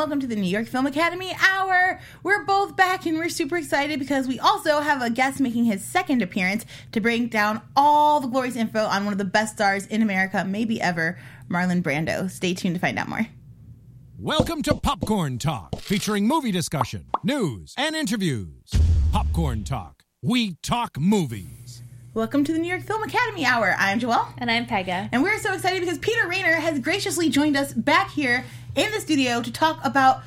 welcome to the New York Film Academy Hour. We're both back and we're super excited because we also have a guest making his second appearance to bring down all the glorious info on one of the best stars in America, maybe ever, Marlon Brando. Stay tuned to find out more. Welcome to Popcorn Talk, featuring movie discussion, news, and interviews. Popcorn Talk. We talk movies. Welcome to the New York Film Academy Hour. I'm Joelle. And I'm Pega. And we're so excited because Peter Rainer has graciously joined us back here in the studio to talk about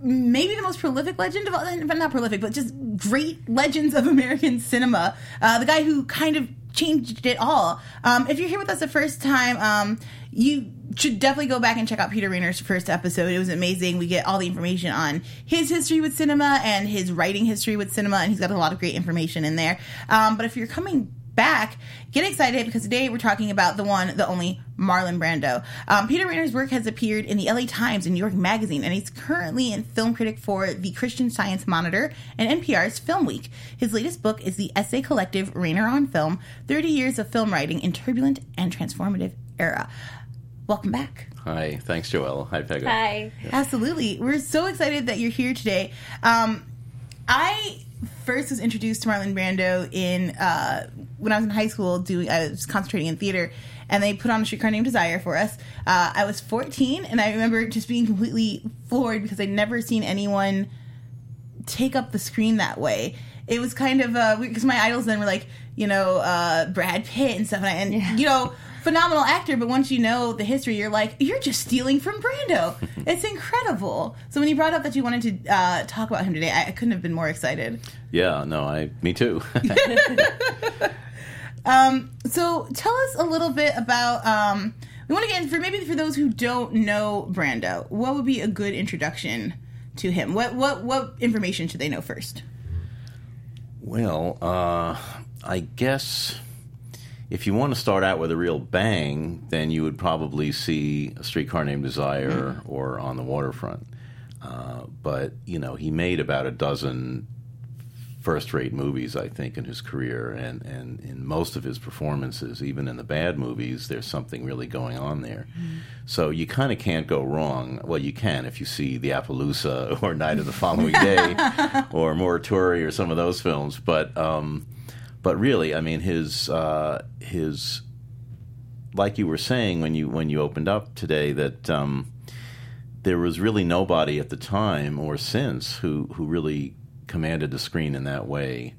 maybe the most prolific legend of all, but not prolific, but just great legends of American cinema. Uh, the guy who kind of changed it all. Um, if you're here with us the first time, um, you should definitely go back and check out Peter Rainer's first episode. It was amazing. We get all the information on his history with cinema and his writing history with cinema, and he's got a lot of great information in there. Um, but if you're coming back, get excited because today we're talking about the one, the only Marlon Brando. Um, Peter Rainer's work has appeared in the LA Times and New York Magazine, and he's currently in film critic for the Christian Science Monitor and NPR's Film Week. His latest book is the essay collective Rainer on Film 30 Years of Film Writing in Turbulent and Transformative Era. Welcome back. Hi, thanks, Joelle. Hi, Pega. Hi. Absolutely. We're so excited that you're here today. Um, I first was introduced to Marlon Brando in uh, when I was in high school. Doing I was concentrating in theater, and they put on a streetcar named Desire for us. Uh, I was 14, and I remember just being completely floored because I'd never seen anyone take up the screen that way. It was kind of because my idols then were like you know uh, Brad Pitt and stuff, and, I, and Yeah. you know phenomenal actor. But once you know the history, you're like you're just stealing from Brando. it's incredible. So when you brought up that you wanted to uh, talk about him today, I, I couldn't have been more excited. Yeah, no, I, me too. Um, so tell us a little bit about. Um, we want to get in for maybe for those who don't know Brando. What would be a good introduction to him? What what what information should they know first? well, uh, I guess if you want to start out with a real bang, then you would probably see a streetcar named Desire or On the Waterfront. Uh, but you know, he made about a dozen first-rate movies, I think, in his career, and and in most of his performances, even in the bad movies, there's something really going on there. So you kind of can't go wrong. Well, you can if you see The Appaloosa or Night of the Following Day or Morituri or some of those films, but. Um, but really, I mean, his uh, his like you were saying when you when you opened up today that um, there was really nobody at the time or since who who really commanded the screen in that way.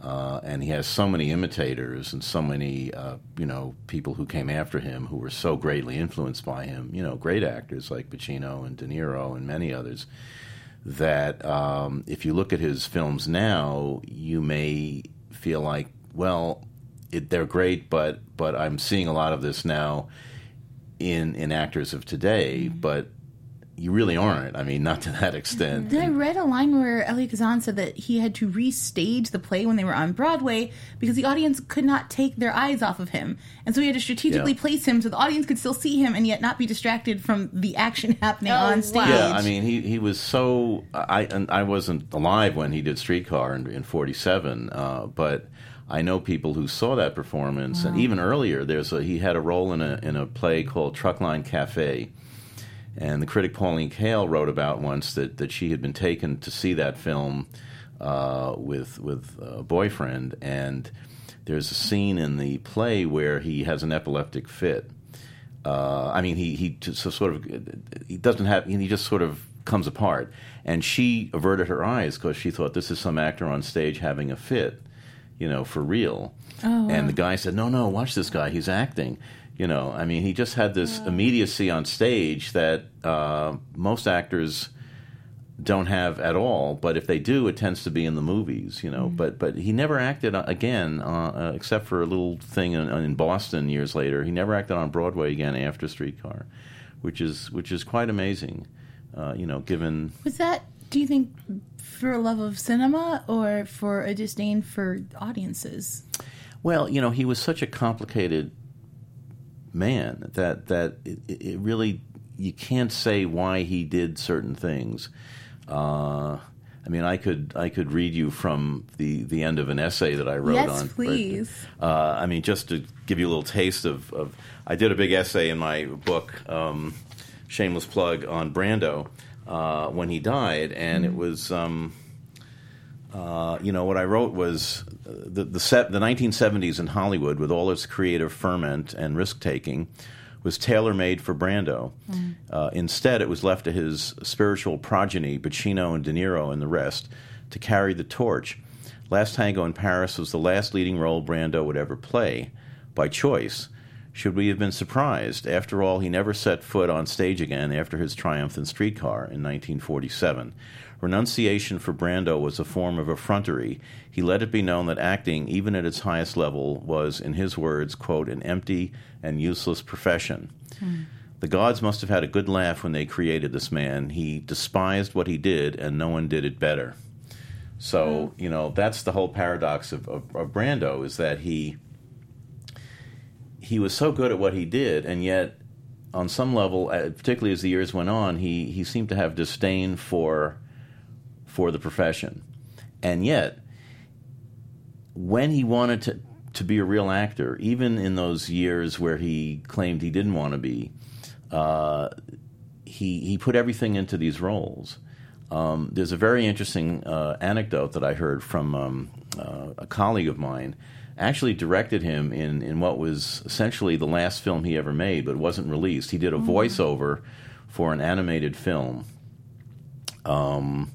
Uh, and he has so many imitators and so many, uh, you know, people who came after him who were so greatly influenced by him. You know, great actors like Pacino and De Niro and many others. That um, if you look at his films now, you may feel like, well, it, they're great, but but I'm seeing a lot of this now in in actors of today, mm-hmm. but you really aren't. I mean, not to that extent. Then I read a line where Elia Kazan said that he had to restage the play when they were on Broadway because the audience could not take their eyes off of him, and so he had to strategically Yeah. place him so the audience could still see him and yet not be distracted from the action happening Oh, on stage. Yeah, I mean, he, he was so I and I wasn't alive when he did Streetcar in, in '47, uh, but I know people who saw that performance, and even earlier. There's a, he had a role in a in a play called Truckline Cafe, and the critic Pauline Kael wrote about once that, that she had been taken to see that film uh, with with a boyfriend, and there's a scene in the play where he has an epileptic fit. Uh, I mean, he he just sort of he doesn't have he just sort of comes apart, and she averted her eyes because she thought this is some actor on stage having a fit, you know, for real. Oh. And the guy said, "No, no, watch this guy. He's acting." You know, I mean, he just had this immediacy on stage that uh, most actors don't have at all. But if they do, it tends to be in the movies, you know. But but he never acted uh, again, uh, uh, except for a little thing in, in Boston years later. He never acted on Broadway again after Streetcar, which is which is quite amazing, uh, you know. Given Was that, do you think, for a love of cinema or for a disdain for audiences? Well, you know, he was such a complicated man that that it, it really you can't say why he did certain things. Uh, I mean, I could I could read you from the, the end of an essay that I wrote Yes, on. please. Uh, I mean, just to give you a little taste of, of I did a big essay in my book, um, shameless plug on Brando. uh, when he died, and it was. Um, uh, you know what I wrote was the the, set, the 1970s in Hollywood, with all its creative ferment and risk taking, was tailor made for Brando. Uh, instead, it was left to his spiritual progeny, Pacino and De Niro and the rest, to carry the torch. Last Tango in Paris was the last leading role Brando would ever play, by choice. Should we have been surprised? After all, he never set foot on stage again after his triumph in Streetcar in 1947. Renunciation for Brando was a form of effrontery. He let it be known that acting, even at its highest level, was, in his words, quote, an empty and useless profession. The gods must have had a good laugh when they created this man. He despised what he did, and no one did it better. So, you know, that's the whole paradox of, of, of Brando is that he he was so good at what he did, and yet, on some level, uh, particularly as the years went on, he, he seemed to have disdain for for the profession, and yet, when he wanted to to be a real actor, even in those years where he claimed he didn't want to be, uh, he he put everything into these roles. Um, there's a very interesting uh, anecdote that I heard from um, uh, a colleague of mine. Actually, directed him in, in what was essentially the last film he ever made, but wasn't released. He did a voiceover for an animated film. Um,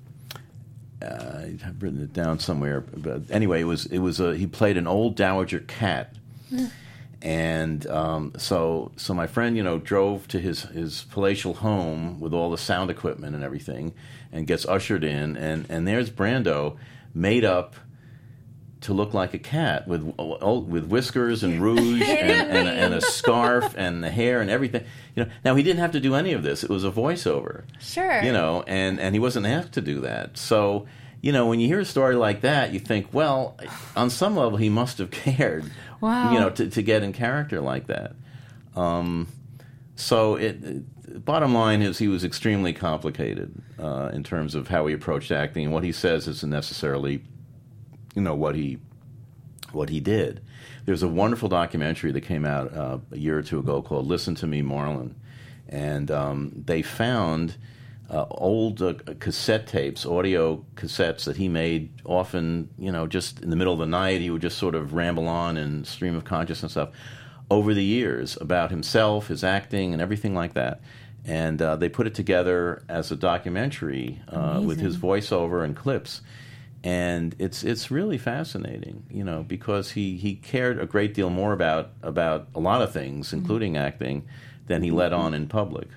uh, I've written it down somewhere, but anyway, it was it was a, he played an old dowager cat, and um, so so my friend you know drove to his his palatial home with all the sound equipment and everything, and gets ushered in, and and there's Brando, made up to look like a cat with with whiskers and rouge and, and, and a scarf and the hair and everything. You know, now he didn't have to do any of this; it was a voiceover Sure. you know, and and he wasn't asked to do that. So, you know, when you hear a story like that, you think, well, on some level, he must have cared, Wow. you know, to, to get in character like that. Um, so, it, it- bottom line is, he was extremely complicated uh, in terms of how he approached acting, and what he says isn't necessarily, you know, what he what he did. There's a wonderful documentary that came out uh, a year or two ago called "Listen to Me, Marlon," and um, they found uh, old uh, cassette tapes, audio cassettes that he made. Often, you know, just in the middle of the night, he would just sort of ramble on and stream of consciousness stuff over the years about himself, his acting, and everything like that. And uh, they put it together as a documentary uh, with his voiceover and clips and it's it's really fascinating, you know, because he, he cared a great deal more about about a lot of things, mm-hmm. including acting, than he let on in public.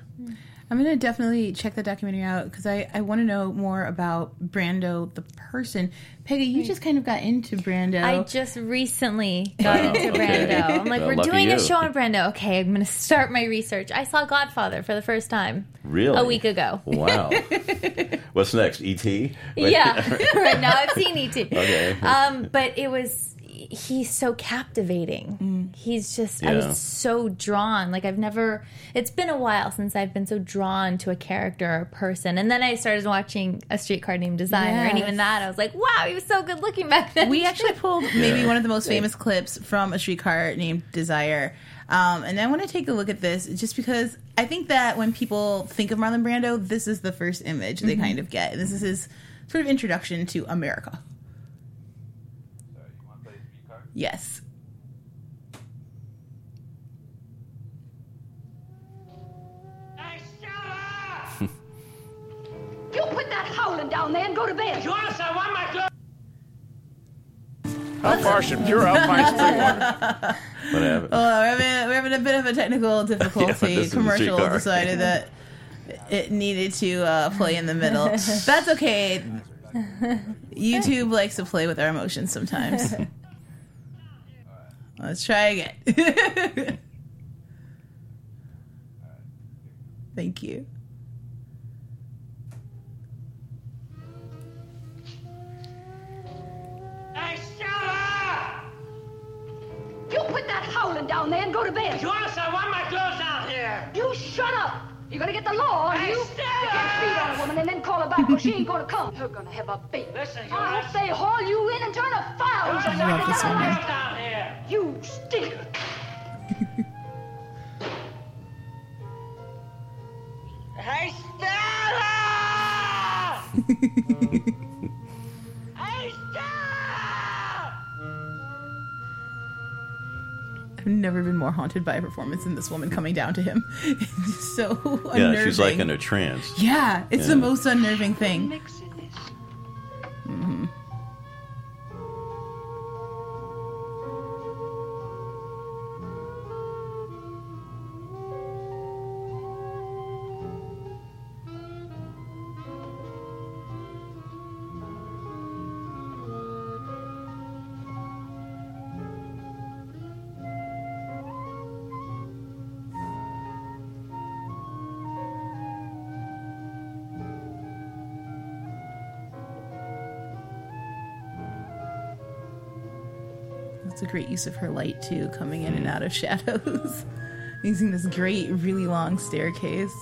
I'm gonna definitely check the documentary out because I, I want to know more about Brando the person. Peggy, you just kind of got into Brando. I just recently got Oh, into okay. Brando. I'm like, Well, we're lucky doing you. a show on Brando. Okay, I'm going to start my research. I saw Godfather for the first time Really, a week ago. Wow. What's next? E E.T. Yeah, right now I've seen ET. Okay. Um, but it was he's so captivating. He's just I was so drawn. Like I've never. It's been a while since I've been so drawn to a character or a person. And then I started watching A Streetcar Named Desire, and even that I was like, wow, he was so good looking back then. we actually pulled maybe one of the most famous clips from a streetcar named Desire. Um, and I want to take a look at this just because I think that when people think of Marlon Brando, this is the first image they kind of get. This is his sort of introduction to America. Yes. You put that howling down there and go to bed. How far should pure Alpine Street Whatever. Oh, we're having, we're having a bit of a technical difficulty. this is a Commercial decided that it needed to uh, play in the middle. That's okay. YouTube likes to play with our emotions sometimes. Let's try again. Thank you. Hey, Stella! You put that howling down there and go to bed. Joyce, I want my clothes down here. You shut up. You're gonna get the law on Hey, you. You Stella! can't beat on a woman and then call her back, or she ain't gonna come. You're gonna have a baby. Listen, I'll say haul you in and turn a foul. Joyce, just I like want the this other one. one. down here. You stink. Hey, Stella! never been more haunted by a performance than this woman coming down to him. It's so unnerving. Yeah, she's like in a trance. Yeah, it's the most unnerving thing. Mix It's a great use of her light too, coming in and hmm. out of shadows. Using this great, really long staircase.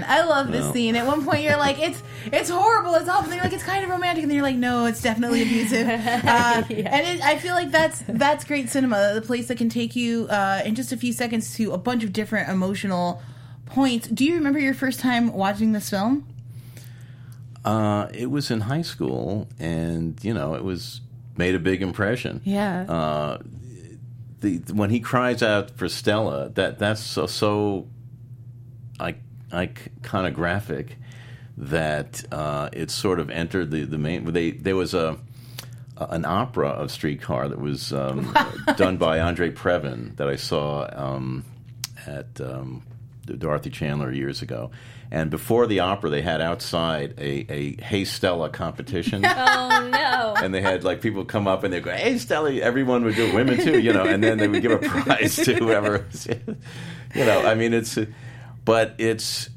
Man, I love this No. scene. At one point, you're like, "It's it's horrible, it's awful." And you're like, "It's kind of romantic," and then you're like, "No, it's definitely abusive." Uh, And it, I feel like that's that's great cinema, the place that can take you uh, in just a few seconds to a bunch of different emotional points. Do you remember your first time watching this film? Uh, it was in high school, and you know, it was made a big impression. Yeah. Uh, the when he cries out for Stella, that that's so so, I I kind of graphic that uh, it sort of entered the the main. They there was a an opera of Streetcar that was um, done by Andre Previn that I saw um, at um, the Dorothy Chandler years ago. And before the opera, they had outside a, a Hey Stella competition. Oh no. and they had like people come up and they'd go, "Hey, Stella!" Everyone would do it, women too, you know, and then they would give a prize to whoever. you know, I mean, it's, but it's,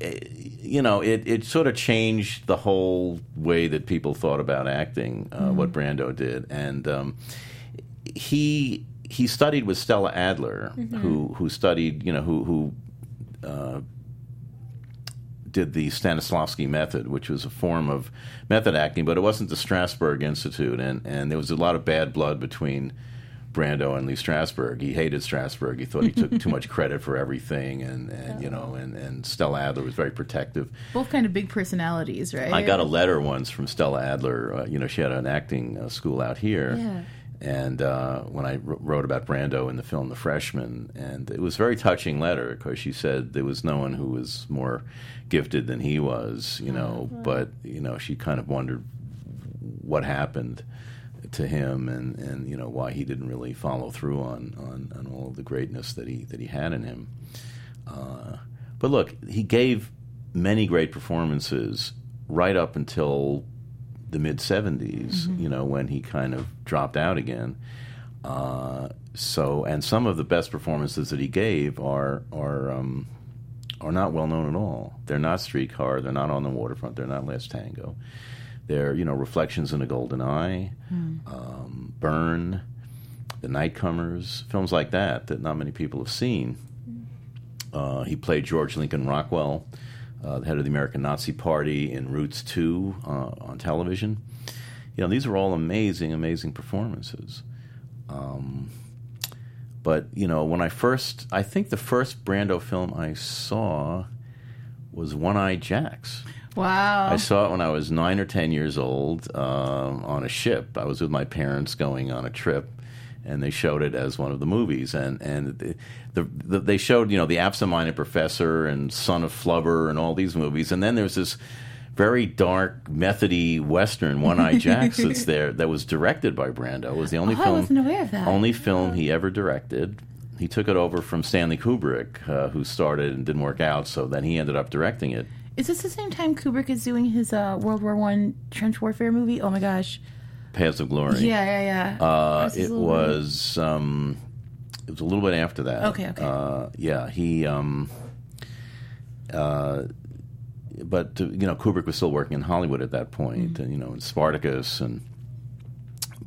you know, it it sort of changed the whole way that people thought about acting. Uh, What Brando did, and um, he he studied with Stella Adler, who who studied, you know, who who did the Stanislavski method, which was a form of method acting, but it wasn't the Strasberg Institute, and, and there was a lot of bad blood between Brando and Lee Strasberg. He hated Strasberg. He thought he took too much credit for everything, and, and you know, and, and Stella Adler was very protective. Both kind of big personalities, right? I got a letter once from Stella Adler. Uh, you know, she had an acting uh, school out here. Yeah. And uh, when I wrote about Brando in the film The Freshman, and it was a very touching letter because she said there was no one who was more gifted than he was, you know. But you know, she kind of wondered what happened to him, and, and you know why he didn't really follow through on, on, on all of the greatness that he that he had in him. Uh, but look, he gave many great performances right up until the mid 70s, you know, when he kind of dropped out again. Uh, so, and some of the best performances that he gave are are um, are not well known at all. They're not Streetcar. They're not on the waterfront. They're not Last Tango. They're you know Reflections in a Golden Eye, um, Burn, The Nightcomers, films like that that not many people have seen. Uh, he played George Lincoln Rockwell, uh, the head of the American Nazi Party in Roots 2 uh, on television. You know, these are all amazing, amazing performances. Um, but, you know, when I first, I think the first Brando film I saw was One Eyed Jacks. Wow. I saw it when I was nine or ten years old um, on a ship. I was with my parents going on a trip, and they showed it as one of the movies. And and the, the, the, they showed you know the absent-minded professor and Son of Flubber and all these movies. And then there's this very dark, methody western, One Eye Jacks that's there that was directed by Brando. It was the only Oh, I film wasn't aware of that. only film he ever directed. He took it over from Stanley Kubrick, uh, who started and didn't work out. So then he ended up directing it. Is this the same time Kubrick is doing his uh, World War One trench warfare movie? Oh my gosh. Paths of Glory. Yeah, yeah, yeah. Uh, it was um, it was a little bit after that. Okay, okay. Uh, yeah, he. Um, uh, but uh, you know, Kubrick was still working in Hollywood at that point, Mm-hmm. and you know, in Spartacus and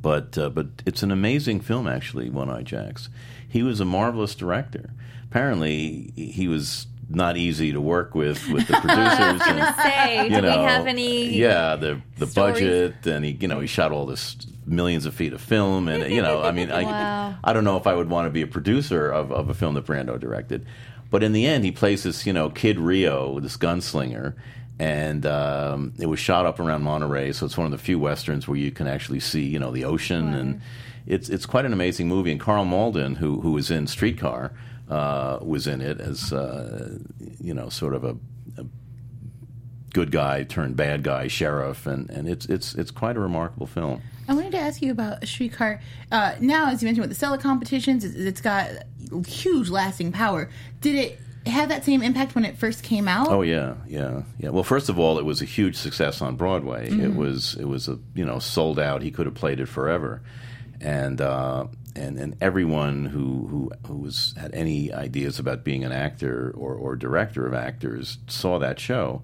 but uh, but it's an amazing film actually. One Eye Jacks. He was a marvelous director. Apparently, he was not easy to work with with the producers. I was and, Say, do know, we have any? Yeah, the the stories? budget, and he you know he shot all this millions of feet of film, and you know I mean I Wow. I don't know if I would want to be a producer of, of a film that Brando directed, but in the end he plays this you know kid Rio, this gunslinger. And um, it was shot up around Monterey, so it's one of the few westerns where you can actually see, you know, the ocean, and it's it's quite an amazing movie. And Karl Malden, who who was in Streetcar, uh, was in it as uh, you know, sort of a, a good guy turned bad guy sheriff, and, and it's it's it's quite a remarkable film. I wanted to ask you about streetcar. Uh, now, as you mentioned with the Stella competitions, it's, it's got huge lasting power. Did it have that same impact when it first came out? Oh yeah, yeah, yeah. Well, first of all, it was a huge success on Broadway. It was it was a you know sold out. He could have played it forever, and uh, and and everyone who who who was had any ideas about being an actor or or director of actors saw that show.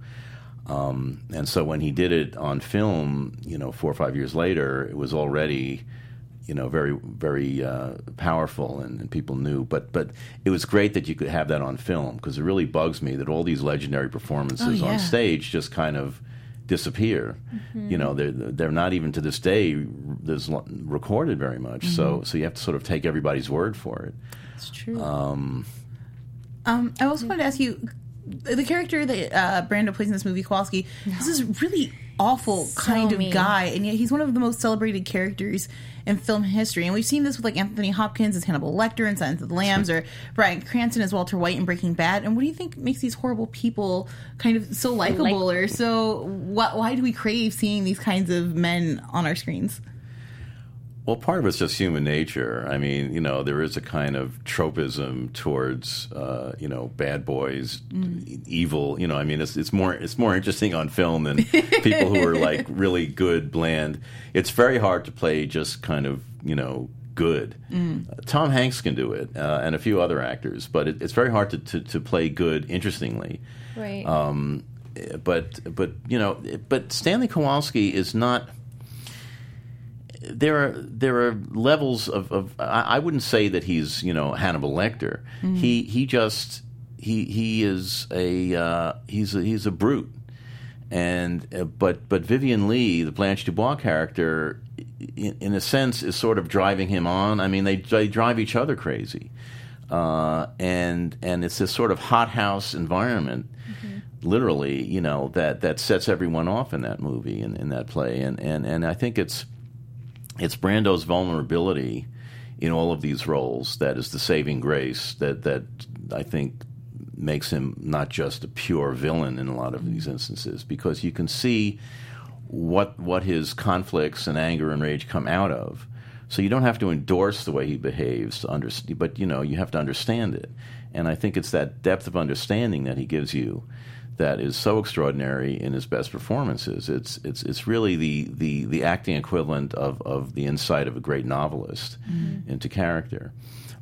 Um, and so when he did it on film, you know, four or five years later, it was already, you know, very very uh, powerful, and, and people knew. But but it was great that you could have that on film because it really bugs me that all these legendary performances Oh, yeah. on stage just kind of disappear. You know, they're they're not even to this day there's recorded very much. So so you have to sort of take everybody's word for it. It's true. Um, I also wanted to ask you the character that uh, Brando plays in this movie, Kowalski. This is really awful kind of mean. guy, and yet he's one of the most celebrated characters in film history. And we've seen this with like Anthony Hopkins as Hannibal Lecter in Silence of the Lambs, or Bryan Cranston as Walter White in Breaking Bad. And what do you think makes these horrible people kind of so likable, or so? Why, why do we crave seeing these kinds of men on our screens? Well, part of it's just human nature. I mean, you know, there is a kind of tropism towards, uh, you know, bad boys, e- evil. You know, I mean, it's it's more it's more interesting on film than people who are like really good, bland. It's very hard to play just kind of, you know, good. Uh, Tom Hanks can do it, uh, and a few other actors, but it, it's very hard to, to, to play good interestingly Right. Um, but but you know, but Stanley Kowalski is not. There are there are levels of, of I, I wouldn't say that he's you know Hannibal Lecter. He he just he he is a uh, he's a, he's a brute, and uh, but but Vivien Leigh, the Blanche Dubois character, in, in a sense, is sort of driving him on. I mean, they they drive each other crazy, uh, and and it's this sort of hothouse environment literally, you know, that, that sets everyone off in that movie and in that play. And, and, and I think it's it's Brando's vulnerability in all of these roles that is the saving grace that, that I think makes him not just a pure villain in a lot of these instances because you can see what what his conflicts and anger and rage come out of. So you don't have to endorse the way he behaves but you know you have to understand it. And I think it's that depth of understanding that he gives you that is so extraordinary in his best performances. It's it's it's really the the, the acting equivalent of, of the insight of a great novelist mm-hmm. into character.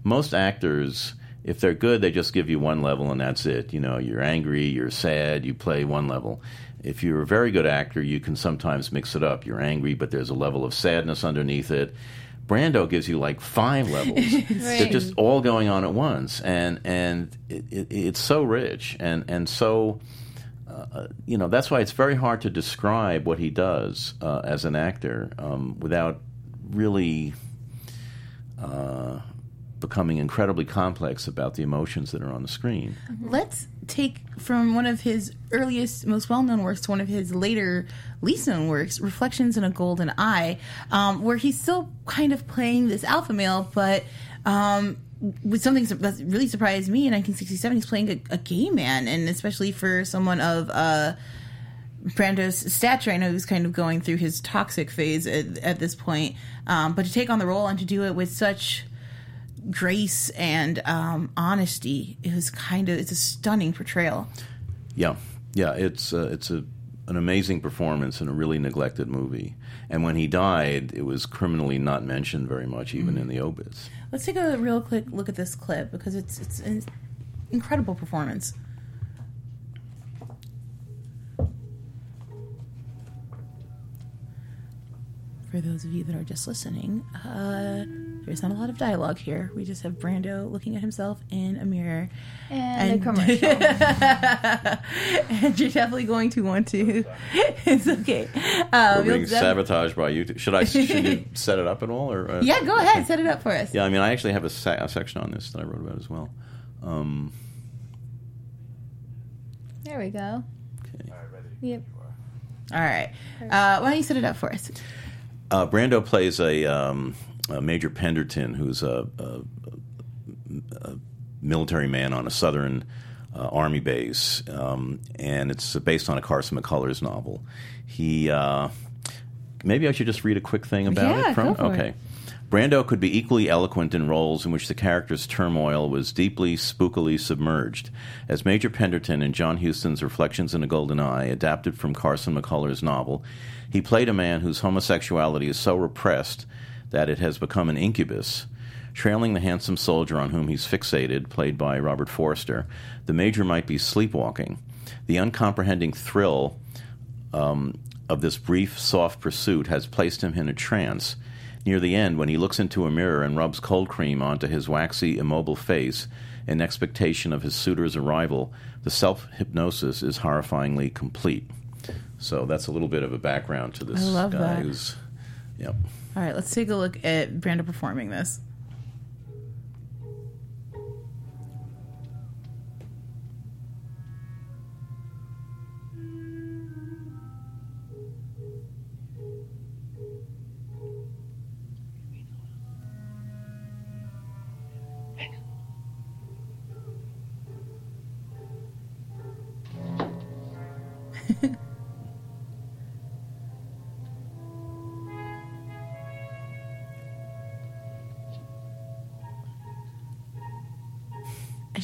Most actors, if they're good, they just give you one level and that's it. You know, you're angry, you're sad, you play one level. If you're a very good actor, you can sometimes mix it up. You're angry, but there's a level of sadness underneath it. Brando gives you like five levels. They're just all going on at once, and and it, it, it's so rich and and so uh, you know that's why it's very hard to describe what he does uh, as an actor um, without really uh, becoming incredibly complex about the emotions that are on the screen. Let's take from one of his earliest, most well known works to one of his later, least known works, Reflections in a Golden Eye, um, where he's still kind of playing this alpha male, but um, with something that really surprised me in 1967, he's playing a, a gay man, and especially for someone of. Uh, Brando's stature, I know he was kind of going through his toxic phase at, at this point, um, but to take on the role and to do it with such grace and um, honesty, it was kind of it's a stunning portrayal. Yeah, yeah, it's uh, it's a an amazing performance in a really neglected movie. And when he died, it was criminally not mentioned very much, even in the obits. Let's take a real quick look at this clip because it's it's an incredible performance. for those of you that are just listening, uh, there's not a lot of dialogue here. We just have Brando looking at himself in a mirror. And, And- a commercial. and you're definitely going to want to. it's okay. Um, We're being def- sabotaged by YouTube. Should I? Should you set it up at all? Or uh, yeah, go ahead. Set it up for us. Yeah, I mean, I actually have a, se- a section on this that I wrote about as well. Um, there we go. okay. Yep. All right. Uh, why don't you set it up for us? Uh, Brando plays a, um, a Major Penderton, who's a, a, a military man on a southern uh, army base, um, and it's based on a Carson McCullers novel. He uh, maybe I should just read a quick thing about Yeah, it from go for okay. it. Brando could be equally eloquent in roles in which the character's turmoil was deeply, spookily submerged. As Major Penderton in John Huston's Reflections in a Golden Eye, adapted from Carson McCullers' novel, he played a man whose homosexuality is so repressed that it has become an incubus. Trailing the handsome soldier on whom he's fixated, played by Robert Forster, the Major might be sleepwalking. The uncomprehending thrill um, of this brief, soft pursuit has placed him in a trance. Near the end, when he looks into a mirror and rubs cold cream onto his waxy, immobile face in expectation of his suitor's arrival, the self hypnosis is horrifyingly complete. So that's a little bit of a background to this guy that. who's. Yep. All right, let's take a look at Brando performing this.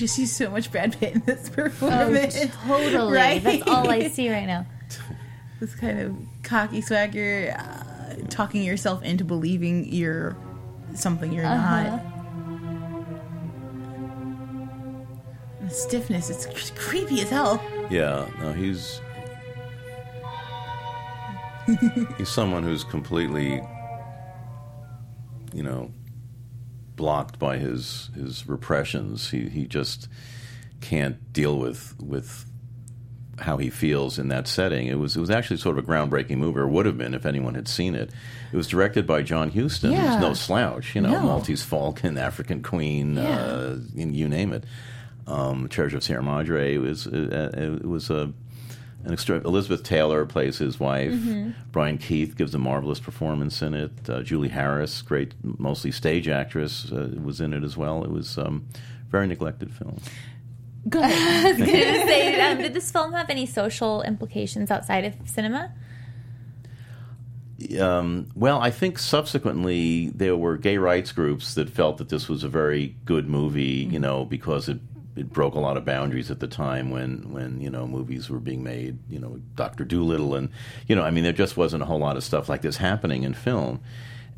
I just see so much Brad Pitt in this Oh, performance. totally. Right? That's all I see right now. this kind of cocky swagger, uh, talking yourself into believing you're something you're Uh-huh. not. The stiffness, it's cr- creepy as hell. Yeah, no, he's he's someone who's completely, you know, blocked by his his repressions. He he just can't deal with with how he feels in that setting. It was it was actually sort of a groundbreaking movie, or would have been if anyone had seen it. It was directed by John Huston, Yeah. who's no slouch. You know, No. Maltese Falcon, African Queen, Yeah. uh, you, name it. Um, Treasure of Sierra Madre. It was uh, it was a an extra. Elizabeth Taylor plays his wife. Brian Keith gives a marvelous performance in it. Uh, Julie Harris, great, mostly stage actress, uh, was in it as well. It was um, very neglected film. Go ahead. I was gonna say, um, did this film have any social implications outside of cinema? Um, well, I think subsequently there were gay rights groups that felt that this was a very good movie, you know, because it it broke a lot of boundaries at the time when when you know movies were being made, you know, Doctor Dolittle, and you know, I mean, there just wasn't a whole lot of stuff like this happening in film,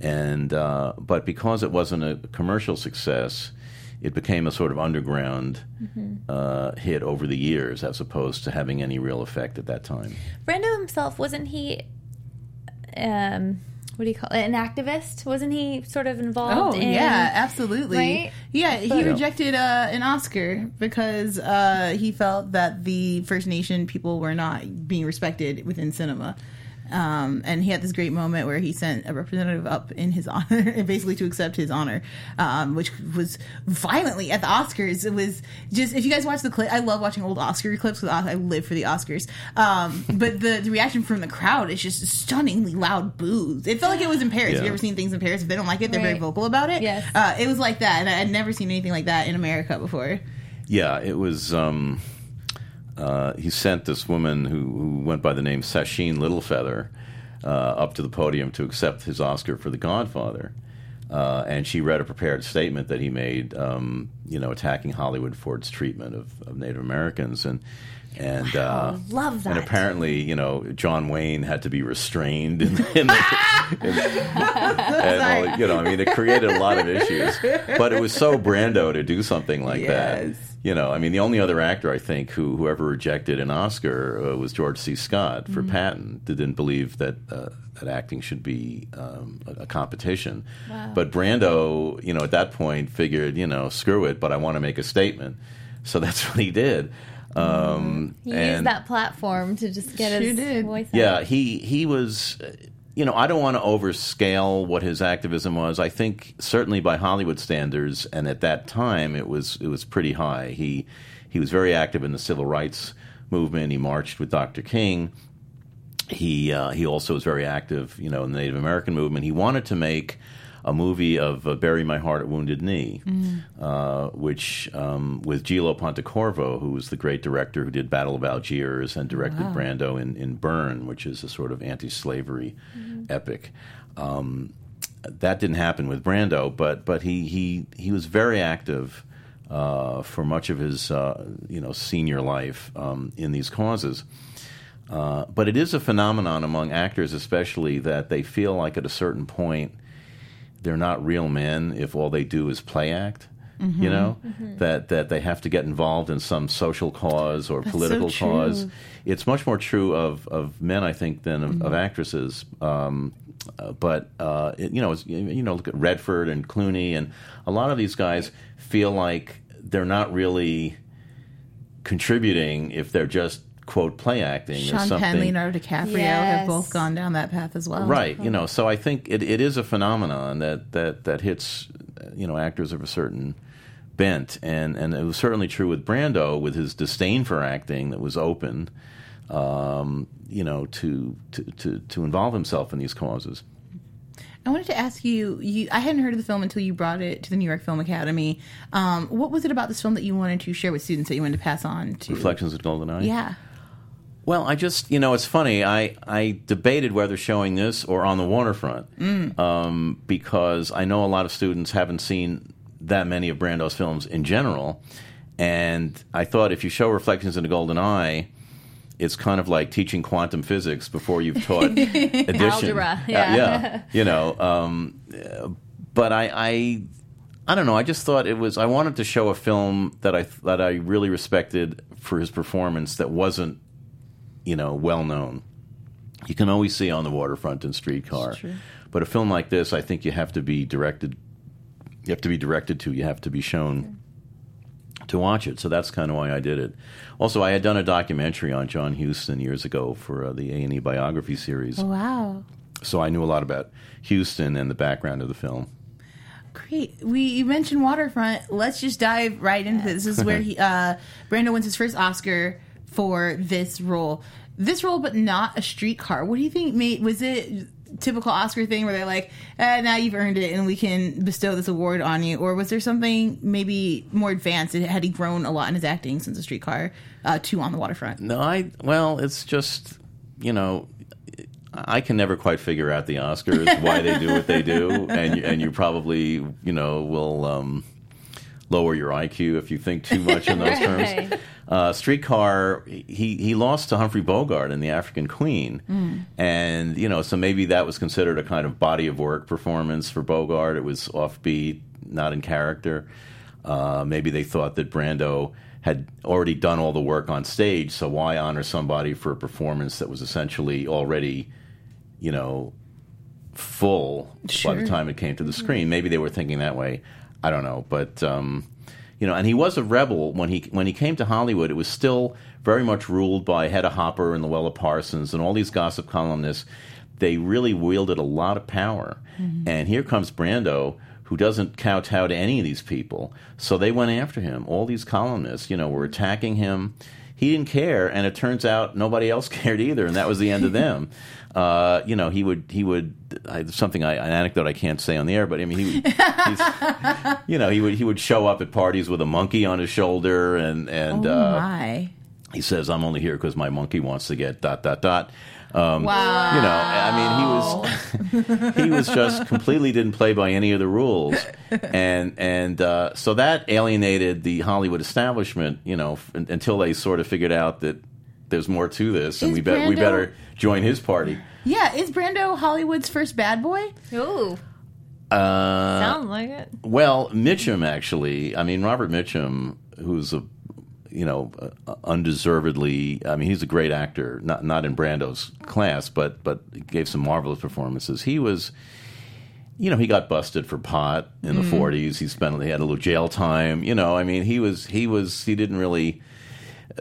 and uh, but because it wasn't a commercial success. It became a sort of underground uh, hit over the years, as opposed to having any real effect at that time. Brando himself wasn't he? Um, what do you call it? An activist? Wasn't he sort of Oh involved? in, yeah, absolutely. Right? Yeah, he rejected uh, an Oscar because uh, he felt that the First Nation people were not being respected within cinema. Um, and he had this great moment where he sent a representative up in his honor, basically to accept his honor, um, which was violently at the Oscars. It was just if you guys watch the clip, I love watching old Oscar clips because I live for the Oscars. Um, but the, the reaction from the crowd is just stunningly loud boos. It felt like it was in Paris. Yeah. Have you ever seen things in Paris? If they don't like it, they're very vocal about it. Yes. Uh, it was like that, and I had never seen anything like that in America before. Yeah, it was. Um, uh, he sent this woman who, who went by the name Sacheen Littlefeather uh, up to the podium to accept his Oscar for The Godfather. Uh, and she read a prepared statement that he made, um, you know, attacking Hollywood for its treatment of, of Native Americans, and and uh, love that. And apparently, you know, John Wayne had to be restrained in, in, the, and all, you know, I mean, it created a lot of issues. But it was so Brando to do something like that. You know, I mean, the only other actor I think who whoever rejected an Oscar uh, was George C. Scott for Patton. That didn't believe that uh, that acting should be um, a, a competition. But Brando, you know, at that point figured, you know, screw it, but I want to make a statement. So that's what he did. Um, He and- used that platform to just get his did. voice out. yeah, he he was. You know, I don't want to overscale what his activism was. I think certainly by Hollywood standards, and at that time, it was it was pretty high. He he was very active in the civil rights movement. He marched with Dr. King. He uh, he also was very active, you know, in the Native American movement. He wanted to make a movie of uh, "Bury My Heart at Wounded Knee," uh, which um, with Gilo Pontecorvo, who was the great director who did Battle of Algiers and directed Brando in, in Burn, which is a sort of anti-slavery epic. Um, that didn't happen with Brando, but but he he he was very active uh, for much of his uh, you know senior life um, in these causes. Uh, but it is a phenomenon among actors, especially that they feel like at a certain point they're not real men if all they do is play act. You know that that they have to get involved in some social cause or political so cause. It's much more true of, of men, I think, than of, of actresses. Um, uh, but uh, it, you know, you know, look at Redford and Clooney, and a lot of these guys feel like they're not really contributing if they're just quote play acting. There's Sean something- Penn, Leonardo DiCaprio have both gone down that path as well. Right. You know, so I think it, it is a phenomenon that, that, that hits, you know, actors of a certain bent. And, and it was certainly true with Brando, with his disdain for acting that was open, um, you know, to, to, to, to involve himself in these causes. I wanted to ask you, you. I hadn't heard of the film until you brought it to the New York Film Academy. Um, what was it about this film that you wanted to share with students that you wanted to pass on to? Reflections of Golden Eye? Yeah. Well, I just, you know, it's funny. I, I debated whether showing this or on the waterfront um, because I know a lot of students haven't seen that many of Brando's films in general. And I thought if you show Reflections in the Golden Eye, it's kind of like teaching quantum physics before you've taught addition. Algebra, Uh, yeah. yeah. You know, um, but I, I, I don't know. I just thought it was. I wanted to show a film that I that I really respected for his performance that wasn't you know, well known. You can always see on the waterfront and streetcar. But a film like this, I think you have to be directed. You have to be directed to. You have to be shown to watch it. So that's kind of why I did it. Also, I had done a documentary on John Huston years ago for uh, the A and E biography series, Wow. so I knew a lot about Huston and the background of the film. Great. We you mentioned Waterfront. Let's just dive right into this. This is where he uh Brando wins his first Oscar for this role. This role, but not a streetcar. What do you think made was it typical Oscar thing where they're like, eh, now you've earned it and we can bestow this award on you? Or was there something maybe more advanced? Had he grown a lot in his acting since a streetcar uh, two on the waterfront? No, I well, it's just you know, I can never quite figure out the Oscars why they do what they do, and and you probably you know will um, lower your IQ if you think too much in those terms. Uh, Streetcar, he he lost to Humphrey Bogart in The African Queen, and you know so maybe that was considered a kind of body of work performance for Bogart. It was offbeat, not in character. Uh, maybe they thought that Brando had already done all the work on stage, so why honor somebody for a performance that was essentially already, you know, full by the time it came to the screen. Maybe they were thinking that way. I don't know, but um, you know, and he was a rebel when he when he came to Hollywood. It was still very much ruled by Hedda Hopper and Louella Parsons and all these gossip columnists. They really wielded a lot of power, and here comes Brando. Who doesn't kowtow to any of these people? So they went after him. All these columnists, you know, were attacking him. He didn't care, and it turns out nobody else cared either, and that was the end of them. Uh, you know, he would he would I, something I, an anecdote I can't say on the air, but I mean, he would, he's, you know he would he would show up at parties with a monkey on his shoulder, and and oh uh, he says, "I'm only here because my monkey wants to get dot dot dot." Um, Wow. You know, I mean, he was he was just completely didn't play by any of the rules, and and uh, so that alienated the Hollywood establishment. You know, f- until they sort of figured out that there's more to this, and Is we bet we better join his party. Yeah, is Brando Hollywood's first bad boy? Ooh, Uh, sounds like it. Well, Mitchum actually. I mean, Robert Mitchum, who's a you know uh, undeservedly. I mean, he's a great actor, not not in Brando's class, but but gave some marvelous performances. He was. You know, he got busted for pot in the '40s. He spent he had a little jail time. You know, I mean, he was he was he didn't really.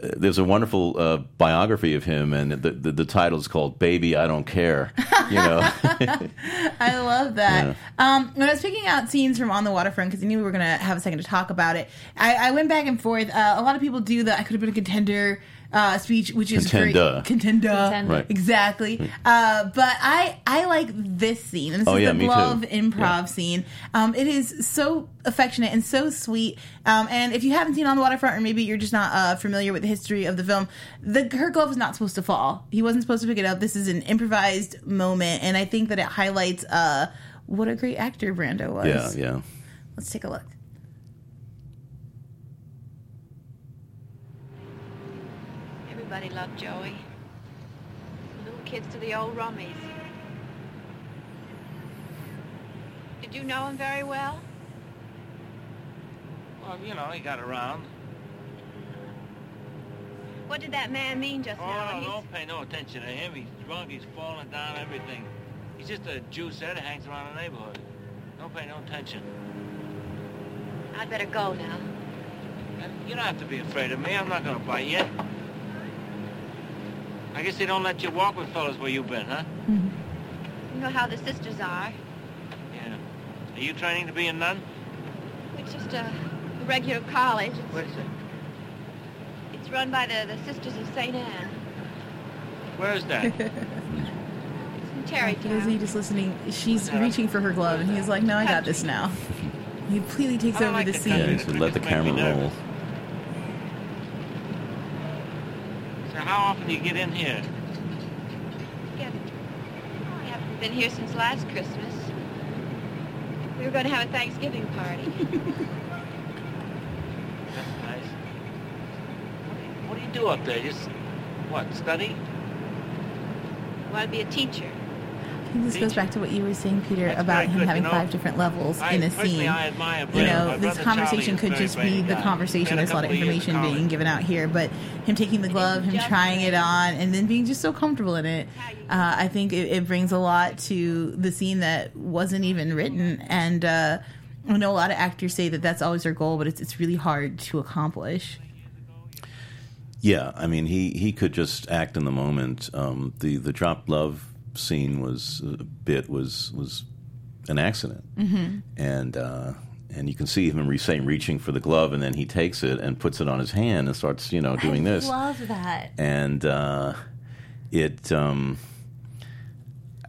There's a wonderful uh, biography of him, and the, the the title is called "Baby, I Don't Care." You know, I love that. Um, when I was picking out scenes from On the Waterfront, because I knew we were going to have a second to talk about it, I, I went back and forth. Uh, a lot of people do the I could have been a contender uh, speech, which is Contender. great. Contender. Contender. Right. Exactly. Uh, but I, I like this scene. This Oh, is yeah, the me too. glove improv Yeah. scene. Um, it is so affectionate and so sweet. Um, and if you haven't seen On the Waterfront, or maybe you're just not uh, familiar with the history of the film, the her glove was not supposed to fall. He wasn't supposed to pick it up. This is an improvised moment, and I think that it highlights uh, what a great actor Brando was. yeah, yeah. Let's take a look. Everybody loved Joey. Little kids to the old rummies. Did you know him very well? Well, you know, he got around. What did that man mean just Oh, now? no, don't pay no attention to him. He's drunk, he's falling down, everything. He's just a juice that hangs around the neighborhood. Don't pay no attention. I'd better go now. You don't have to be afraid of me. I'm not gonna bite you. I guess they don't let you walk with fellas where you've been, huh? Mm-hmm. You know how the sisters are. Yeah. Are you training to be a nun? It's just a regular college. It's, Where is it? it's run by the, the Sisters of St. Anne. Where is that? It's in For those of just listening, she's reaching for her glove, and he's like, "No, I got this now." He completely takes over like the the scene. Yeah, country. you should let the Just make me camera roll. nervous. So how often do you get in here? Yeah. I haven't been here since last Christmas. We were going to have a Thanksgiving party. That's nice. What do you, do, up there? Just, what, study? Want to be a teacher. I think this goes back to what you were saying, Peter, That's about him good, having you know. five different levels I, in a scene. I You know, My this conversation Charlie could just be the guy. conversation. There's a lot of couple years information being given out here, but him taking the glove, him trying it on, and then being just so comfortable in it, uh, I think it, it brings a lot to the scene that wasn't even written. And uh, I know a lot of actors say that that's always their goal, but it's it's really hard to accomplish. Yeah, I mean, he, he could just act in the moment. Um, the the drop love scene was a bit was was an accident, mm-hmm. and uh, and you can see him re- saying reaching for the glove, and then he takes it and puts it on his hand and starts you know doing this, Love that. and uh, it. Um,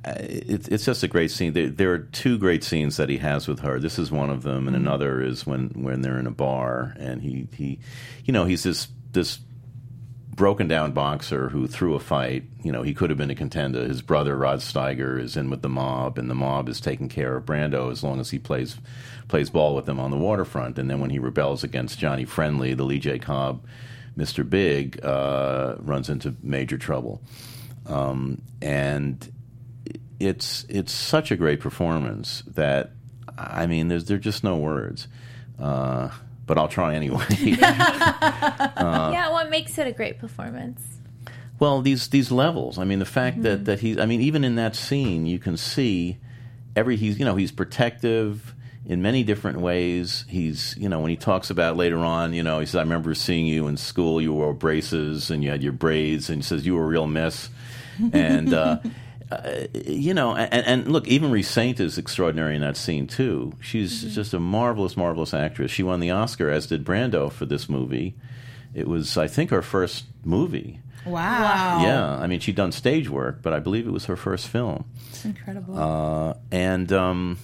it, it's just a great scene. There, there are two great scenes that he has with her. This is one of them, and another is when, when they're in a bar and he, he, you know, he's this this broken down boxer who threw a fight. You know, he could have been a contender. His brother Rod Steiger is in with the mob, and the mob is taking care of Brando as long as he plays plays ball with them on the waterfront. And then when he rebels against Johnny Friendly, the Lee J. Cobb, Mister Big, uh, runs into major trouble. Um, and it's it's such a great performance that I mean, there's there're just no words. Uh, but I'll try anyway. yeah, what makes it a great performance? Well, these these levels. I mean, the fact that that he's. I mean, even in that scene, you can see every. He's you know he's protective in many different ways. He's you know when he talks about later on, you know, he says, "I remember seeing you in school. You wore braces and you had your braids," and he says, "You were a real mess." And uh, uh, you know, and, and look, even Marie Saint is extraordinary in that scene too. She's just a marvelous, marvelous actress. She won the Oscar, as did Brando, for this movie. It was, I think, her first movie. Wow. Yeah, I mean, she'd done stage work, but I believe it was her first film. Incredible. Uh, and um,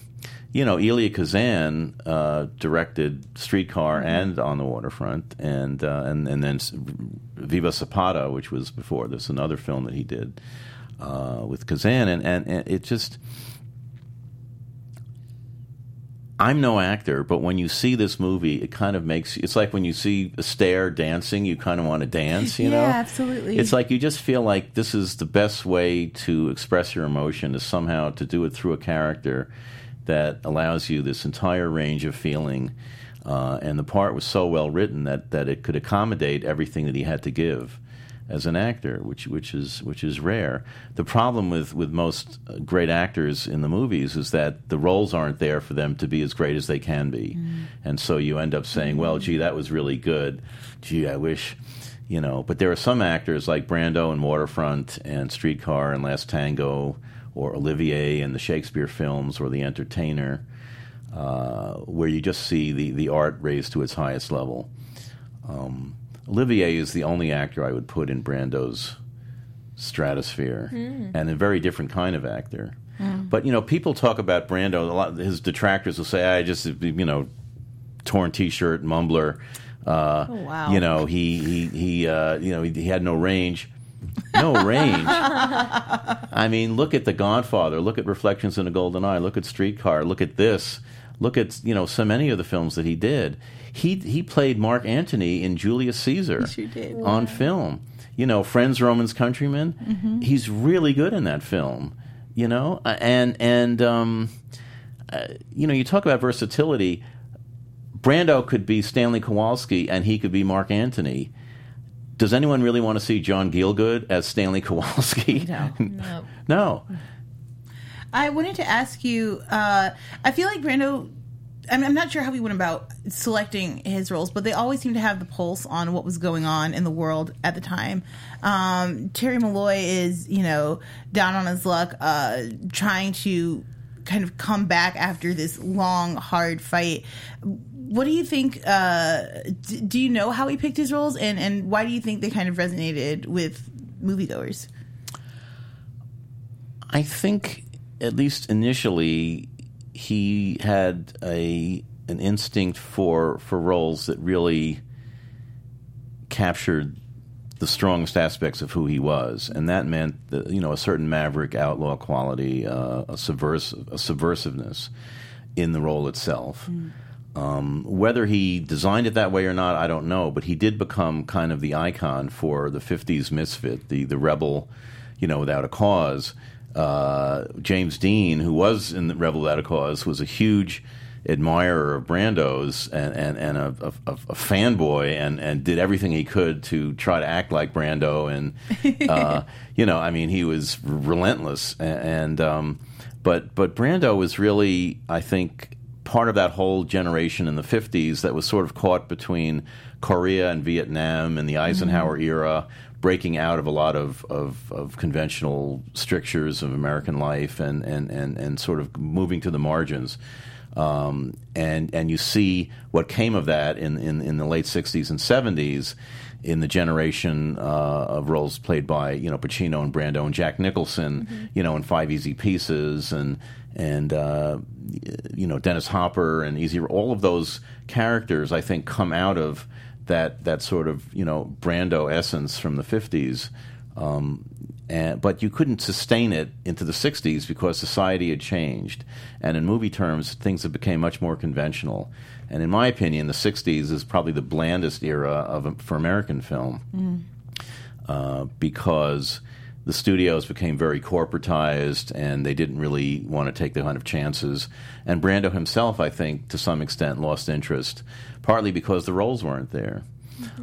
you know, Elia Kazan uh, directed Streetcar and On the Waterfront, and uh, and and then Viva Zapata, which was before this, another film that he did uh, with Kazan, and, and and it just. I'm no actor, but when you see this movie, it kind of makes it's like when you see a Astaire dancing, you kind of want to dance, you Yeah, know? absolutely. It's like you just feel like this is the best way to express your emotion is somehow to do it through a character that allows you this entire range of feeling. Uh, and the part was so well written that, that it could accommodate everything that he had to give as an actor, which which is which is rare. The problem with with most uh, great actors in the movies is that the roles aren't there for them to be as great as they can be, and so you end up saying, "Well, gee, that was really good. Gee, I wish." You know, but there are some actors like Brando in Waterfront and Streetcar and Last Tango, or Olivier in the Shakespeare films, or The Entertainer, uh, where you just see the, the art raised to its highest level. Um, Olivier is the only actor I would put in Brando's stratosphere, and a very different kind of actor. But you know, people talk about Brando. A lot his detractors will say, "I just you know, torn T-shirt, mumbler." Uh, Oh, wow. You know, he he he uh, you know he, he had no range. No range. I mean, look at The Godfather. Look at Reflections in a Golden Eye. Look at Streetcar. Look at this. Look at you know so many of the films that he did. He he played Mark Antony in Julius Caesar did. on film. You know, Friends, Romans, Countrymen. Mm-hmm. He's really good in that film. You know, Uh, and and um, uh, you know, you talk about versatility. Brando could be Stanley Kowalski, and he could be Mark Antony. Does anyone really want to see John Gielgud as Stanley Kowalski? No. No. no. I wanted to ask you. Uh, I feel like Brando. I'm, I'm not sure how he went about selecting his roles, but they always seem to have the pulse on what was going on in the world at the time. Um, Terry Malloy is, you know, down on his luck, uh, trying to kind of come back after this long, hard fight. What do you think? Uh, d- do you know how he picked his roles, and and why do you think they kind of resonated with moviegoers? I think, at least initially, he had a an instinct for for roles that really captured the strongest aspects of who he was, and that meant that, you know a certain maverick outlaw quality, uh, a subversive a subversiveness in the role itself. Um, whether he designed it that way or not, I don't know. But he did become kind of the icon for the '50s misfit, the the rebel, you know, without a cause. Uh, James Dean, who was in the Rebel Without a Cause, was a huge admirer of Brando's and, and, and a, a, a fanboy and, and did everything he could to try to act like Brando. And, uh, you know, I mean, he was relentless. And, and um, but, but Brando was really, I think, part of that whole generation in the 50s that was sort of caught between Korea and Vietnam and the Eisenhower era, breaking out of a lot of, of, of conventional strictures of American life and, and, and, and sort of moving to the margins. Um, and, and you see what came of that in, in, in the late 60s and 70s in the generation uh, of roles played by you know Pacino and Brando and Jack Nicholson, you know, in Five Easy Pieces and and uh, you know Dennis Hopper and Easy. All of those characters, I think, come out of that that sort of you know Brando essence from the fifties. Um, and, but you couldn't sustain it into the 60s because society had changed. And in movie terms, things have become much more conventional. And in my opinion, the 60s is probably the blandest era of, for American film uh, because the studios became very corporatized and they didn't really want to take the kind of chances. And Brando himself, I think, to some extent, lost interest, partly because the roles weren't there.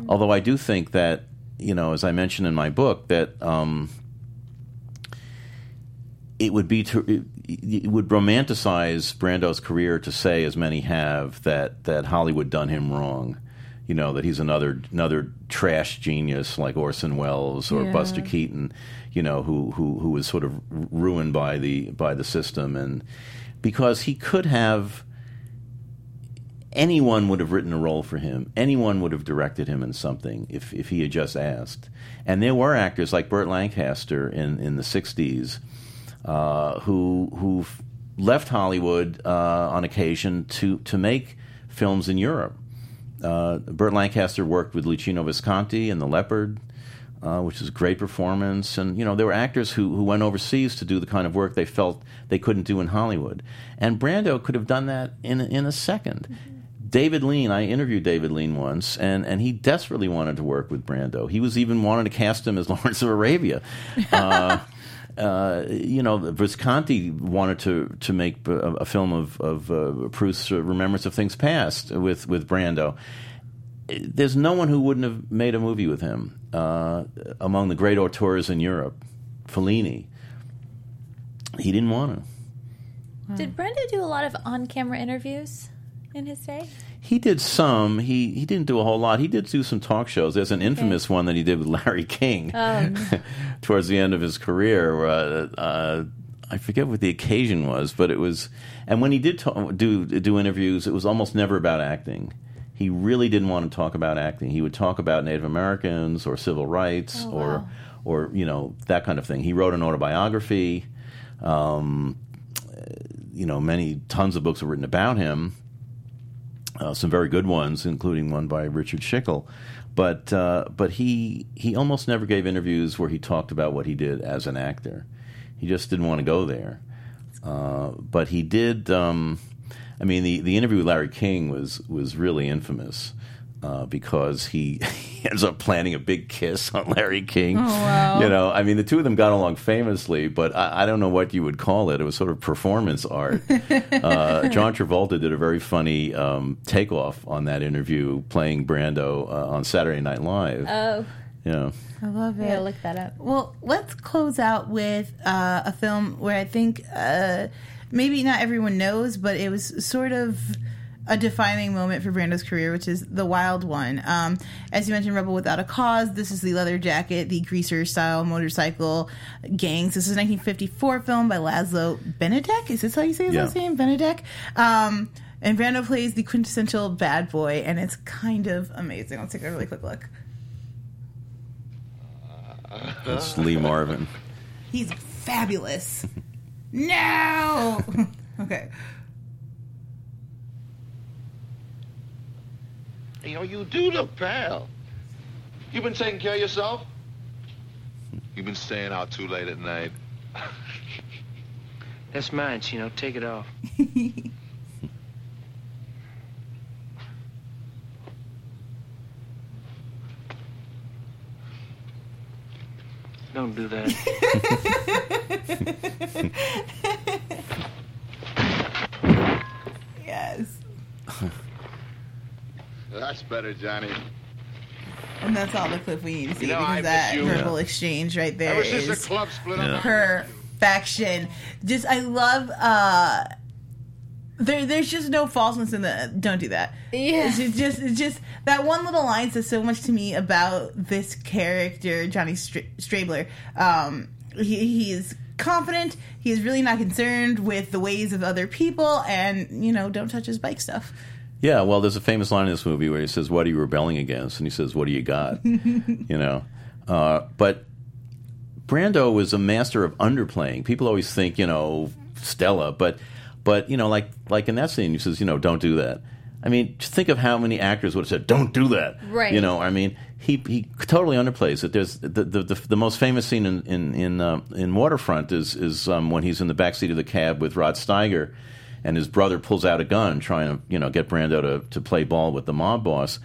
Although I do think that, you know, as I mentioned in my book, that um, it would be to, it, it would romanticize Brando's career to say, as many have, that that Hollywood done him wrong. You know that he's another another trash genius like Orson Welles or Yeah. Buster Keaton. You know who who who was sort of ruined by the by the system and because he could have anyone would have written a role for him. Anyone would have directed him in something if, if he had just asked. And there were actors like Burt Lancaster in, in the 60s uh, who, who left Hollywood uh, on occasion to, to make films in Europe. Uh, Burt Lancaster worked with Luchino Visconti in The Leopard. uh, which is a great performance. And you know, there were actors who who went overseas to do the kind of work they felt they couldn't do in Hollywood, and Brando could have done that in a- in a 2nd David Lean, I interviewed David Lean once, and, and he desperately wanted to work with Brando. He was even wanting to cast him as Lawrence of Arabia. Uh, uh, you know, Visconti wanted to to make a, a film of of uh, Proust's Remembrance of Things Past with with Brando. There's no one who wouldn't have made a movie with him uh, among the great auteurs in Europe. Fellini. He didn't want to. Did Brando do a lot of on-camera interviews in his day? He did some. He he didn't do a whole lot. He did do some talk shows. There's an infamous one that he did with Larry King towards the end of his career. Uh, uh, I forget what the occasion was, but it was. And when he did ta- do do interviews, it was almost never about acting. He really didn't want to talk about acting. He would talk about Native Americans or civil rights Oh, or wow. or you know that kind of thing. He wrote an autobiography. Um, you know, many tons of books were written about him uh, some very good ones, including one by Richard Schickel. But uh, but he he almost never gave interviews where he talked about what he did as an actor. He just didn't want to go there. Uh, but he did. Um, I mean, the, the interview with Larry King was was really infamous uh, because he, he ends up planning a big kiss on Larry King. Oh, wow. You know, I mean, the two of them got along famously, but I, I don't know what you would call it. It was sort of performance art. uh, John Travolta did a very funny um, takeoff on that interview, playing Brando uh, on Saturday Night Live. Oh, yeah. I love it. gotta look that up. Well, let's close out with uh, a film where I think uh, maybe not everyone knows, but it was sort of a defining moment for Brando's career, which is The Wild One. Um, as you mentioned, Rebel Without a Cause. This is the leather jacket, the greaser style motorcycle gangs. This is a 1954 film by Laszlo Benedek. Is this how you say his Yeah. last name? Benedek. Um, and Brando plays the quintessential bad boy, and it's kind of amazing. Let's take a really quick look. It's Lee Marvin. He's fabulous. no. okay. You know, you do look pale. You've been taking care of yourself? You've been staying out too late at night. That's mine, Chino. Take it off. Don't do that. Yes. That's better, Johnny. And that's all the clip we need to see You know, I because that miss you. verbal exchange right there Ever since the is club split Yeah. up. perfection. Just I love uh there, there's just no falseness in the. Don't do that. Yeah. it's just, just, it's just that one little line says so much to me about this character, Johnny Str- Strabler. Um, he, he is confident. He is really not concerned with the ways of other people, and you know, don't touch his bike stuff. Yeah, well, there's a famous line in this movie where he says, "What are you rebelling against?" and he says, "What do you got?" you know, uh, but Brando was a master of underplaying. People always think, you know, Stella, but but you know, like like in that scene, he says, you know, don't do that. I mean, just think of how many actors would have said, "Don't do that." Right. You know, I mean, he he totally underplays it. There's the the, the, the most famous scene in in in, uh, in Waterfront is is um, when he's in the back seat of the cab with Rod Steiger, and his brother pulls out a gun trying to you know get Brando to, to play ball with the mob boss,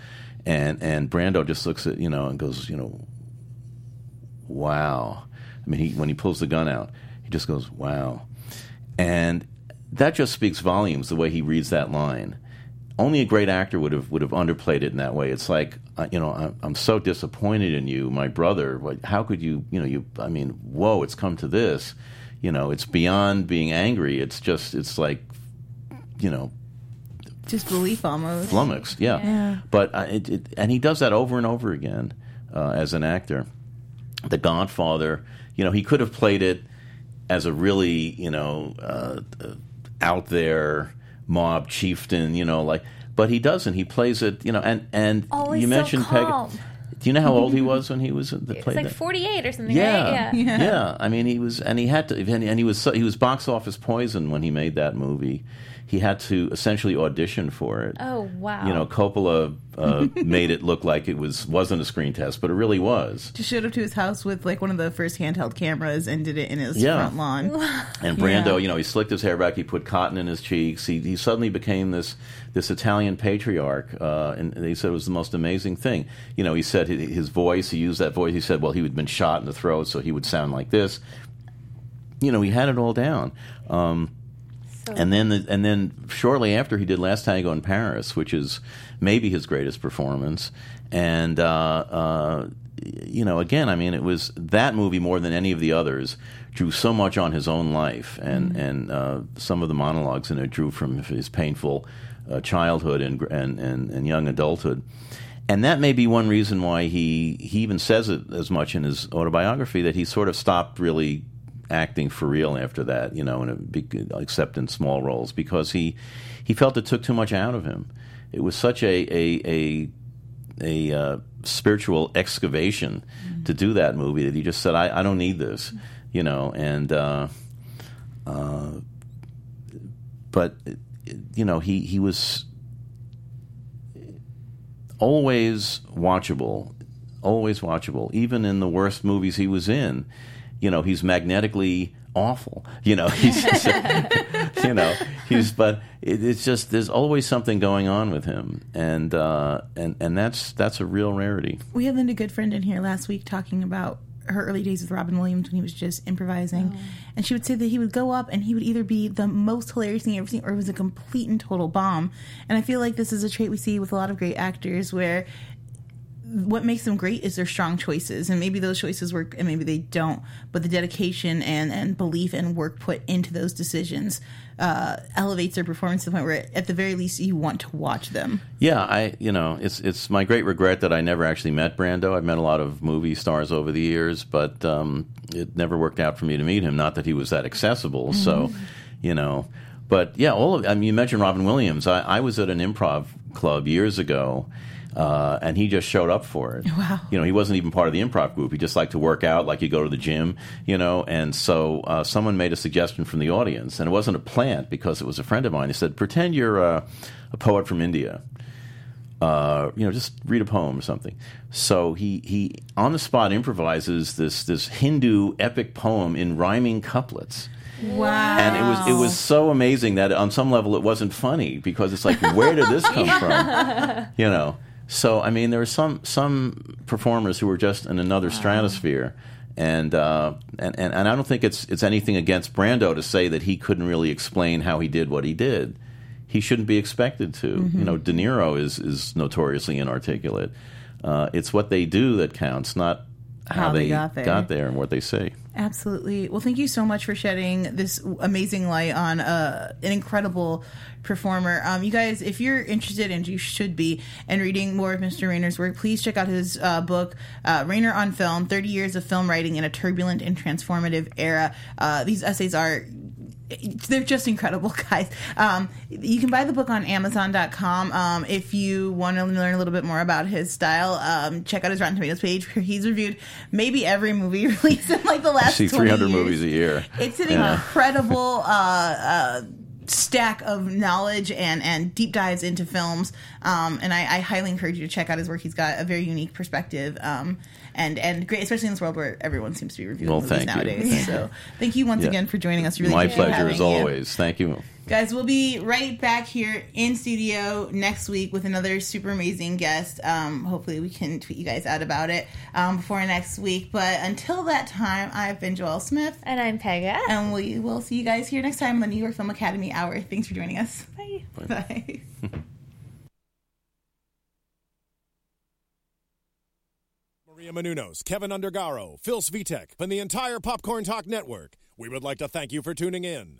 and and Brando just looks at you know and goes you know, wow. I mean, he when he pulls the gun out, he just goes wow, and that just speaks volumes the way he reads that line only a great actor would have would have underplayed it in that way. It's like uh, you know, I'm, I'm so disappointed in you, my brother. How could you, you know, you? I mean, whoa, it's come to this. You know, it's beyond being angry. It's just, it's like, you know, Just belief almost. flummoxed. Yeah, Yeah. but uh, it, it, and he does that over and over again uh, as an actor. The Godfather, you know, he could have played it as a really, you know, uh, uh, out there mob chieftain, you know, like, but he doesn't. He plays it, you know, and and Always you mentioned calm. Peg. Do you know how old he was when he was that It's played like 48 or something, Yeah. right? Yeah. yeah, I mean, he was, and he had to, and and he was, so, he was box office poison when he made that movie. He had to essentially audition for it. Oh, wow. You know, Coppola uh, made it look like it was wasn't a screen test, but it really was. Just showed up to his house with like one of the first handheld cameras and did it in his Yeah. front lawn. And Brando, Yeah. you know, he slicked his hair back. He put cotton in his cheeks. He, he suddenly became this this Italian patriarch, uh, and they said it was the most amazing thing. You know, he said his voice. He used that voice. He said, well, he had been shot in the throat, so he would sound like this. You know, he had it all down. Um, and then, the, and then shortly after, he did Last Tango in Paris, which is maybe his greatest performance. And uh, uh, you know, again, I mean, it was that movie more than any of the others drew so much on his own life, and and uh, some of the monologues in it drew from his painful uh, childhood and, and and and young adulthood. And that may be one reason why he he even says it as much in his autobiography that he sort of stopped really acting for real after that, you know, and except in small roles because he he felt it took too much out of him. It was such a a a, a uh, spiritual excavation to do that movie that he just said, "I, I don't need this," you know, and uh, uh, but you know he he was always watchable, always watchable, even in the worst movies he was in. You know, he's magnetically awful. You know, he's you know he's but it, it's just there's always something going on with him, and uh, and and that's that's a real rarity. We had Linda Goodfriend in here last week talking about her early days with Robin Williams when he was just improvising. And she would say that he would go up and he would either be the most hilarious thing you've ever seen or it was a complete and total bomb. And I feel like this is a trait we see with a lot of great actors where what makes them great is their strong choices and maybe those choices work and maybe they don't but the dedication and, and belief and work put into those decisions uh, elevates their performance to the point where at the very least you want to watch them Yeah, I you know it's it's my great regret that I never actually met Brando. I've met a lot of movie stars over the years, but um, it never worked out for me to meet him. Not that he was that accessible, so you know. But yeah, all of I mean, you mentioned Robin Williams. I, I was at an improv club years ago. Uh, and he just showed up for it. Wow. You know, he wasn't even part of the improv group. He just liked to work out, like you go to the gym, you know. And so uh, someone made a suggestion from the audience, and it wasn't a plant because it was a friend of mine. He said, "Pretend you're uh, a poet from India." uh, you know, just read a poem or something. So he, he on the spot improvises this this Hindu epic poem in rhyming couplets. wow And it was it was so amazing that on some level it wasn't funny because it's like where did this come from? You know. So I mean there were some some performers who were just in another stratosphere. And, uh, and and and I don't think it's it's anything against Brando to say that he couldn't really explain how he did what he did he shouldn't be expected to. You know, De Niro is is notoriously inarticulate. Uh, it's what they do that counts, not how, How they got there. and what they say. Absolutely. Well, thank you so much for shedding this amazing light on uh, an incredible performer. Um, you guys, if you're interested, and you should be, in reading more of Mr. Rainer's work, please check out his uh, book, uh, Rainer on Film 30 Years of Film Writing in a Turbulent and Transformative Era. Uh, these essays are they're just incredible guys um, you can buy the book on amazon.com um, if you want to learn a little bit more about his style um, check out his rotten tomatoes page where he's reviewed maybe every movie released in like the I last see 300 years. movies a year. it's an Yeah. incredible uh, uh, stack of knowledge and, and deep dives into films um, and I, I highly encourage you to check out his work he's got a very unique perspective um, and and great especially in this world where everyone seems to be reviewing Well, movies you. nowadays Thank so thank you once Yeah. again for joining us really My pleasure as having you. always. Thank you. Guys, we'll be right back here in studio next week with another super amazing guest. Um, hopefully, we can tweet you guys out about it um, before next week. But until that time, I've been Joel Smith. And I'm Pega. And we will see you guys here next time on the New York Film Academy Hour. Thanks for joining us. Bye. Bye. Maria Menounos, Kevin Undergaro, Phil Svitek, and the entire Popcorn Talk Network. We would like to thank you for tuning in.